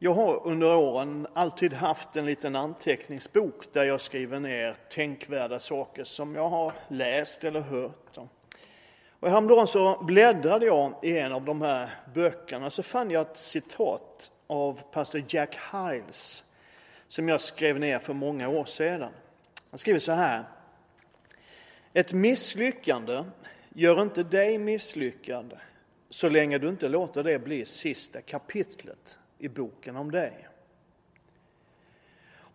Jag har under åren alltid haft en liten anteckningsbok där jag skriver ner tänkvärda saker som jag har läst eller hört. Och häromdagen så bläddrade jag i en av de här böckerna så fann jag ett citat av pastor Jack Hiles som jag skrev ner för många år sedan. Han skriver så här. Ett misslyckande gör inte dig misslyckad så länge du inte låter det bli sista kapitlet i boken om dig.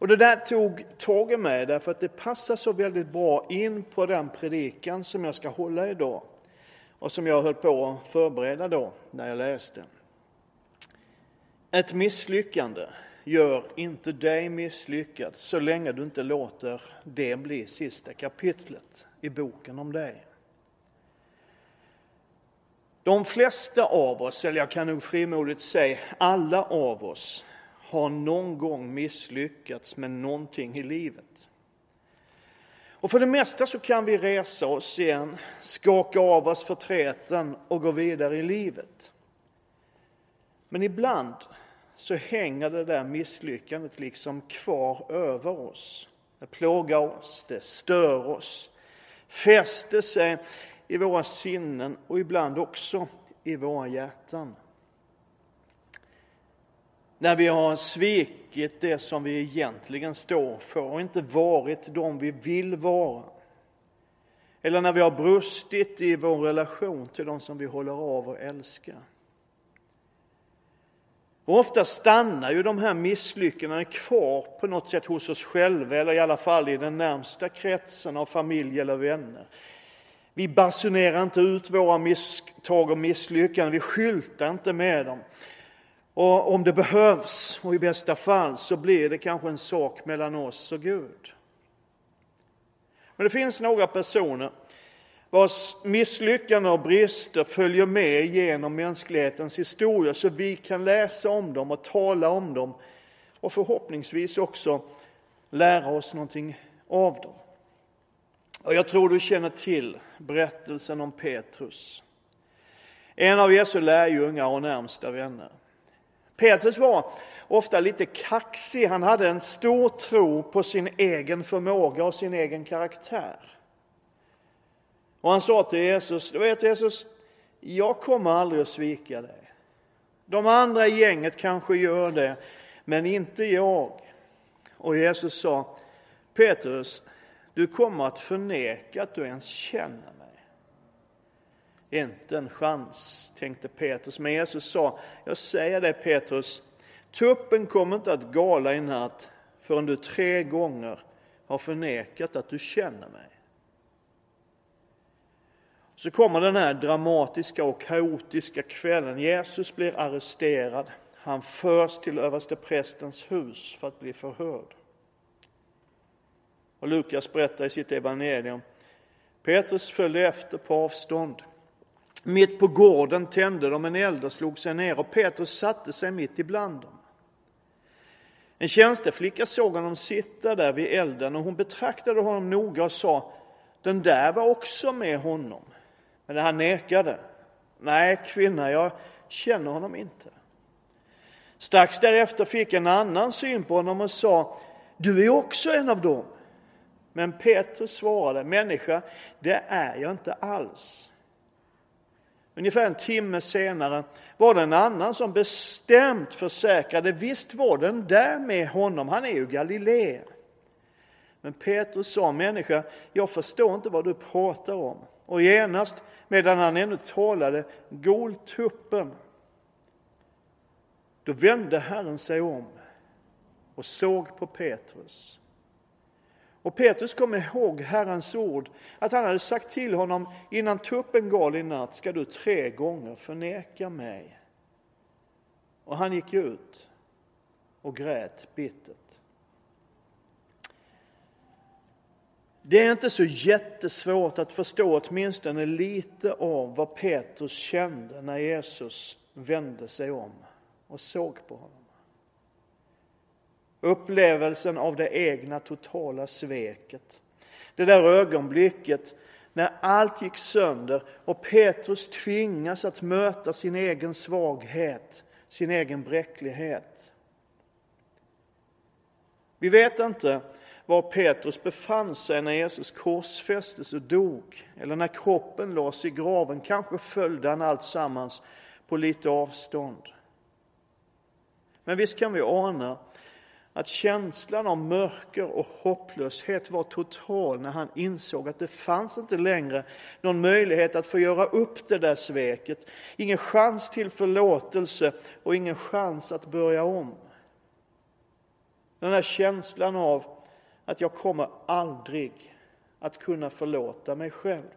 Och det där tog tag i mig därför att det passar så väldigt bra in på den predikan som jag ska hålla idag och som jag höll på att förbereda då när jag läste. Ett misslyckande gör inte dig misslyckad så länge du inte låter det bli sista kapitlet i boken om dig. De flesta av oss, eller jag kan nog frimodigt säga alla av oss, har någon gång misslyckats med någonting i livet. Och för det mesta så kan vi resa oss igen, skaka av oss förtreten och gå vidare i livet. Men ibland så hänger det där misslyckandet liksom kvar över oss. Det plågar oss, det stör oss, fäster sig i våra sinnen och ibland också i våra hjärtan. När vi har svikit det som vi egentligen står för och inte varit de vi vill vara. Eller när vi har brustit i vår relation till de som vi håller av och älskar. Och ofta stannar ju de här misslyckandena kvar på något sätt hos oss själva eller i alla fall i den närmsta kretsen av familj eller vänner. Vi basunerar inte ut våra misstag och misslyckanden, vi skyltar inte med dem. Och om det behövs, och i bästa fall, så blir det kanske en sak mellan oss och Gud. Men det finns några personer vars misslyckanden och brister följer med genom mänsklighetens historia så vi kan läsa om dem och tala om dem och förhoppningsvis också lära oss någonting av dem. Och jag tror du känner till berättelsen om Petrus. En av Jesu lärjungar och närmsta vänner. Petrus var ofta lite kaxig. Han hade en stor tro på sin egen förmåga och sin egen karaktär. Och han sa till Jesus, du vet Jesus, jag kommer aldrig att svika dig. De andra i gänget kanske gör det, men inte jag. Och Jesus sa, Petrus, du kommer att förneka att du ens känner mig. Inte en chans, tänkte Petrus. Men Jesus sa, jag säger dig Petrus, tuppen kommer inte att gala i natt förrän du tre gånger har förnekat att du känner mig. Så kommer den här dramatiska och kaotiska kvällen. Jesus blir arresterad. Han förs till översteprästens hus för att bli förhörd. Och Lukas berättar i sitt evangelium. Petrus följde efter på avstånd. Mitt på gården tände de en eld och slog sig ner och Petrus satte sig mitt ibland dem. En tjänsteflicka såg honom sitta där vid elden och hon betraktade honom noga och sa den där var också med honom. Men han nekade. Nej, kvinna, jag känner honom inte. Strax därefter fick en annan syn på honom och sa du är också en av dem. Men Petrus svarade, människa, det är jag inte alls. Ungefär en timme senare var det en annan som bestämt försäkrade, visst var den där med honom, han är ju Galilee. Men Petrus sa, människa, jag förstår inte vad du pratar om. Och genast, medan han ännu talade, gol tuppen. Då vände Herren sig om och såg på Petrus. Och Petrus kom ihåg Herrens ord, att han hade sagt till honom innan tuppen gal i natt ska du tre gånger förneka mig. Och han gick ut och grät bittert. Det är inte så jättesvårt att förstå åtminstone lite av vad Petrus kände när Jesus vände sig om och såg på honom. Upplevelsen av det egna totala sveket. Det där ögonblicket när allt gick sönder och Petrus tvingas att möta sin egen svaghet, sin egen bräcklighet. Vi vet inte var Petrus befann sig när Jesus korsfästes och dog, eller när kroppen lades i graven. Kanske följde han allt sammans på lite avstånd. Men visst kan vi ana att känslan av mörker och hopplöshet var total när han insåg att det fanns inte längre någon möjlighet att få göra upp det där sveket. Ingen chans till förlåtelse och ingen chans att börja om. Den där känslan av att jag kommer aldrig att kunna förlåta mig själv.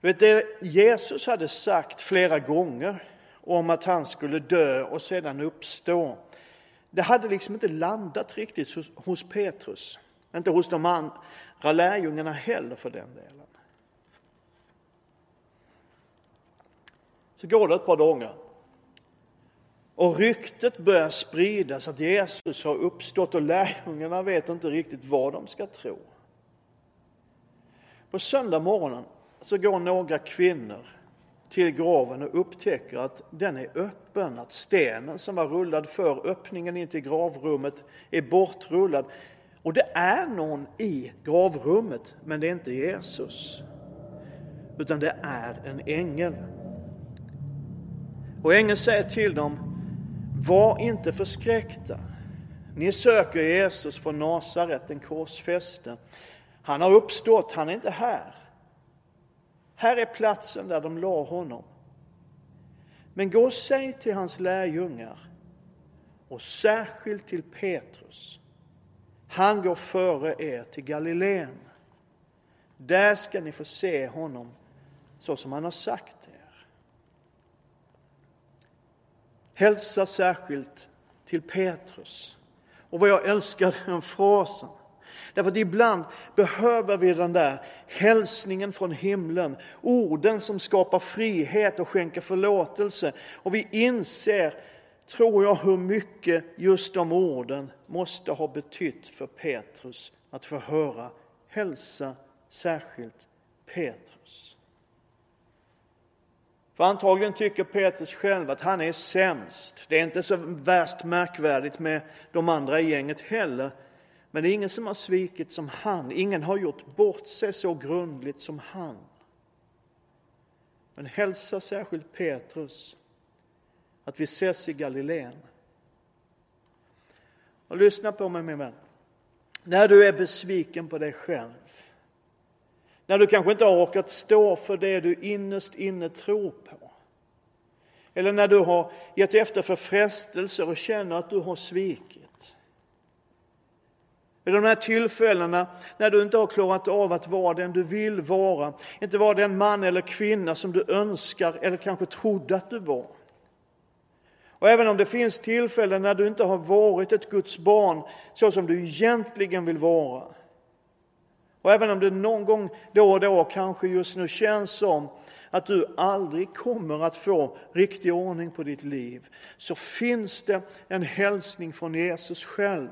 Vet det Jesus hade sagt flera gånger om att han skulle dö och sedan uppstå. Det hade liksom inte landat riktigt hos, hos Petrus. Inte hos de andra lärjungarna heller för den delen. Så går det ett par dagar. Och ryktet börjar spridas att Jesus har uppstått och lärjungarna vet inte riktigt vad de ska tro. På söndag morgonen så går några kvinnor till graven och upptäcker att den är öppen, att stenen som var rullad för öppningen in till gravrummet är bortrullad. Och det är någon i gravrummet, men det är inte Jesus. Utan det är en ängel. Och ängeln säger till dem, var inte förskräckta. Ni söker Jesus från Nasaret, den korsfäste. Han har uppstått, han är inte här. Här är platsen där de la honom. Men gå och säg till hans lärjungar och särskilt till Petrus. Han går före er till Galileen. Där ska ni få se honom så som han har sagt er. Hälsa särskilt till Petrus. Och vad jag älskar den frasen. Därför att ibland behöver vi den där hälsningen från himlen, orden som skapar frihet och skänker förlåtelse. Och vi inser, tror jag, hur mycket just de orden måste ha betytt för Petrus att få höra. Hälsa särskilt Petrus. För antagligen tycker Petrus själv att han är sämst. Det är inte så värst märkvärdigt med de andra i gänget heller. Men det är ingen som har svikit som han. Ingen har gjort bort sig så grundligt som han. Men hälsa särskilt Petrus att vi ses i Galileen. Och lyssna på mig min vän. När du är besviken på dig själv, när du kanske inte har orkat stå för det du innerst inne tror på, eller när du har gett efter för frestelser och känner att du har svikit, vid de här tillfällena när du inte har klarat av att vara den du vill vara, inte vara den man eller kvinna som du önskar eller kanske trodde att du var. Och även om det finns tillfällen när du inte har varit ett Guds barn så som du egentligen vill vara. Och även om det någon gång då och då kanske just nu känns som att du aldrig kommer att få riktig ordning på ditt liv, så finns det en hälsning från Jesus själv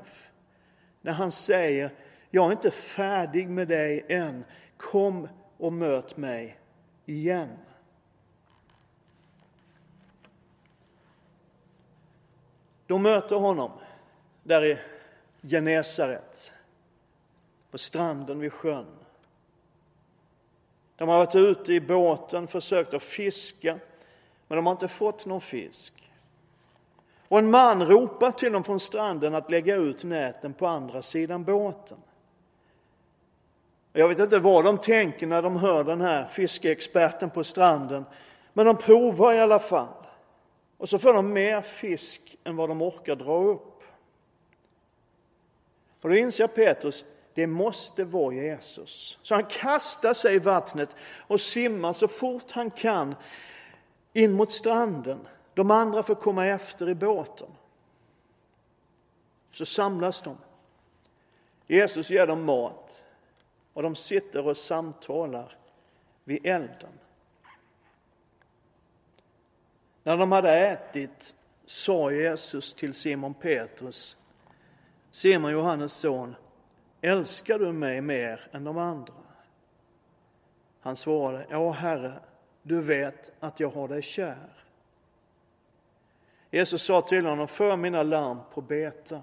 när han säger jag är inte färdig med dig än. Kom och möt mig igen. De möter honom där i Genesaret, på stranden vid sjön. De har varit ute i båten, försökt att fiska, men de har inte fått någon fisk. Och en man ropar till dem från stranden att lägga ut näten på andra sidan båten. Jag vet inte vad de tänker när de hör den här fiskeexperten på stranden, men de provar i alla fall. Och så får de mer fisk än vad de orkar dra upp. Och då inser Petrus, det måste vara Jesus. Så han kastar sig i vattnet och simmar så fort han kan in mot stranden. De andra får komma efter i båten. Så samlas de. Jesus ger dem mat och de sitter och samtalar vid elden. När de hade ätit sa Jesus till Simon Petrus, Simon Johannes son, älskar du mig mer än de andra? Han svarade, ja Herre, du vet att jag har dig kär. Jesus sa till honom, för mina larm på bete.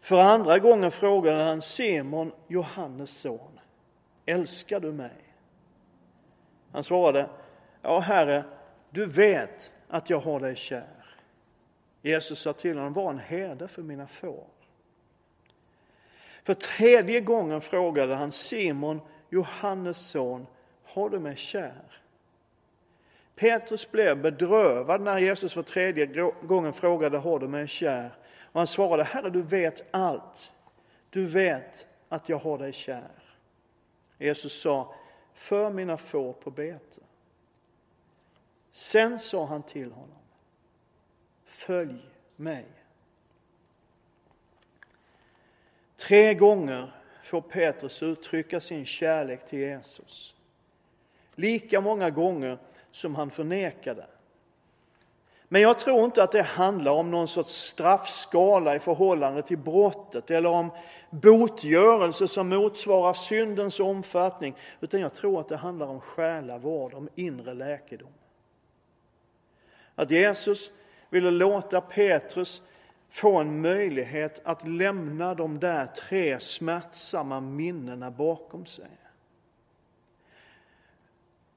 För andra gången frågade han Simon, Johannes son, älskar du mig? Han svarade, ja Herre, du vet att jag har dig kär. Jesus sa till honom, var en herde för mina får. För tredje gången frågade han Simon, Johannes son, har du mig kär? Petrus blev bedrövad när Jesus för tredje gången frågade, har du mig kär? Och han svarade, Herre du vet allt. Du vet att jag har dig kär. Jesus sa, för mina får på bete. Sen sa han till honom, följ mig. Tre gånger får Petrus uttrycka sin kärlek till Jesus. Lika många gånger som han förnekade. Men jag tror inte att det handlar om någon sorts straffskala i förhållande till brottet eller om botgörelse som motsvarar syndens omfattning, utan jag tror att det handlar om själavård, om inre läkedom. Att Jesus ville låta Petrus få en möjlighet att lämna de där tre smärtsamma minnena bakom sig.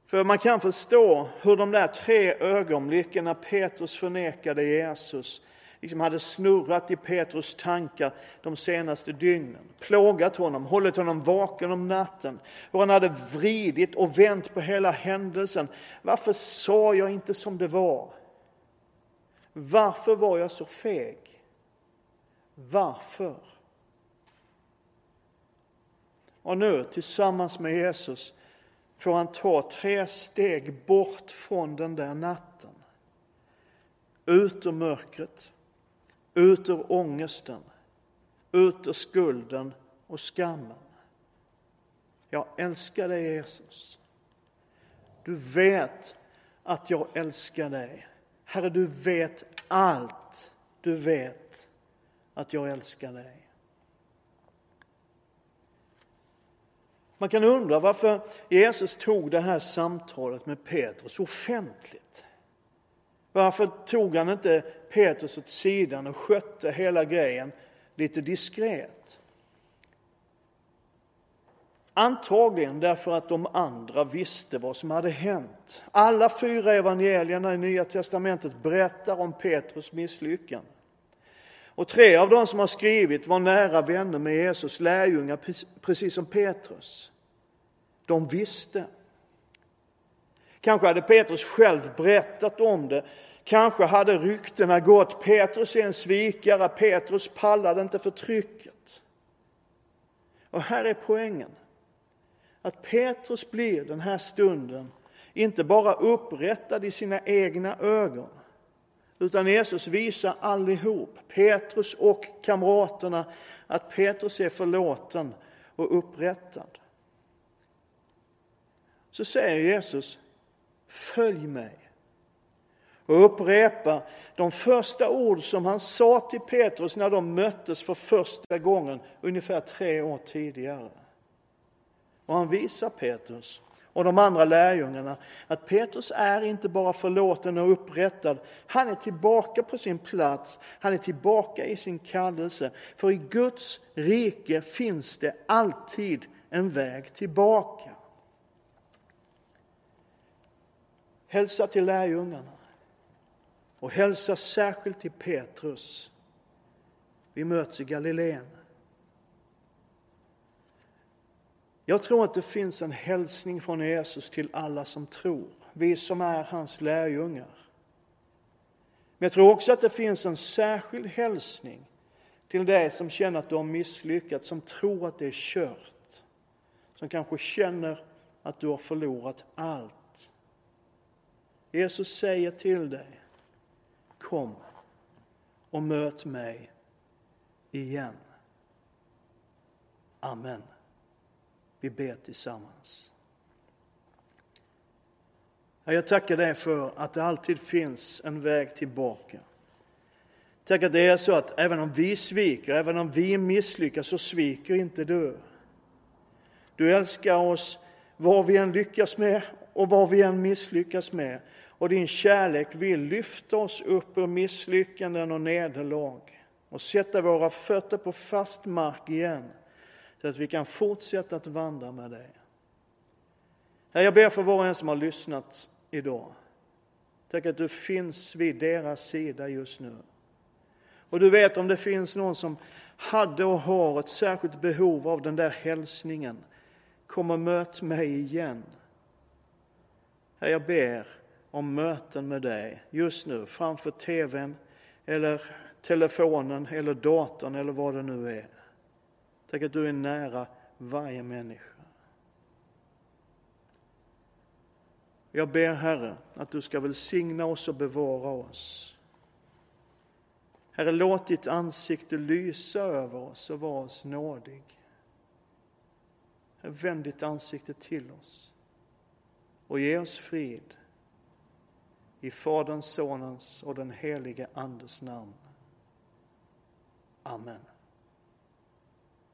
För man kan förstå hur de där tre ögonblicken när Petrus förnekade Jesus liksom hade snurrat i Petrus tankar de senaste dygnen, plågat honom, hållit honom vaken om natten. Hur han hade vridit och vänt på hela händelsen. Varför sa jag inte som det var? Varför var jag så feg? Varför? Och nu tillsammans med Jesus får han ta tre steg bort från den där natten. Ut ur mörkret, ut ur ångesten, ut ur skulden och skammen. Jag älskar dig Jesus. Du vet att jag älskar dig. Herre, du vet allt. Du vet att jag älskar dig. Man kan undra varför Jesus tog det här samtalet med Petrus offentligt. Varför tog han inte Petrus åt sidan och skötte hela grejen lite diskret? Antagligen därför att de andra visste vad som hade hänt. Alla fyra evangelierna i Nya testamentet berättar om Petrus misslyckande. Och tre av dem som har skrivit var nära vänner med Jesus lärjungar, precis som Petrus. De visste. Kanske hade Petrus själv berättat om det. Kanske hade ryktena gått. Petrus är en svikare. Petrus pallade inte för trycket. Och här är poängen. Att Petrus blir den här stunden inte bara upprättad i sina egna ögon utan Jesus visar allihop, Petrus och kamraterna, att Petrus är förlåten och upprättad. Så säger Jesus, följ mig. Och upprepa de första ord som han sa till Petrus när de möttes för första gången ungefär tre år tidigare. Och han visar Petrus och de andra lärjungarna att Petrus är inte bara förlåten och upprättad. Han är tillbaka på sin plats. Han är tillbaka i sin kallelse. För i Guds rike finns det alltid en väg tillbaka. Hälsa till lärjungarna och hälsa särskilt till Petrus. Vi möts i Galileen. Jag tror att det finns en hälsning från Jesus till alla som tror, vi som är hans lärjungar. Men jag tror också att det finns en särskild hälsning till dig som känner att du har misslyckats, som tror att det är kört. Som kanske känner att du har förlorat allt. Jesus säger till dig, kom och möt mig igen. Amen. Vi ber tillsammans. Jag tackar dig för att det alltid finns en väg tillbaka. Tack att det är så att även om vi sviker, även om vi misslyckas, så sviker inte du. Du älskar oss vad vi än lyckas med och vad vi än misslyckas med. och din kärlek vill lyfta oss upp ur misslyckanden och nederlag och sätta våra fötter på fast mark igen så att vi kan fortsätta att vandra med dig. Herre, jag ber för var och en som har lyssnat idag. Tack att du finns vid deras sida just nu. Och du vet om det finns någon som hade och har ett särskilt behov av den där hälsningen. Kom och möt mig igen. Herre, jag ber om möten med dig just nu framför tvn eller telefonen eller datorn eller vad det nu är. Tack att du är nära varje människa. Jag ber Herre att du ska välsigna oss och bevara oss. Herre, låt ditt ansikte lysa över oss och vara oss nådig. Herre, vänd ditt ansikte till oss och ge oss frid. I Faderns, Sonens och den helige Andes namn. Amen.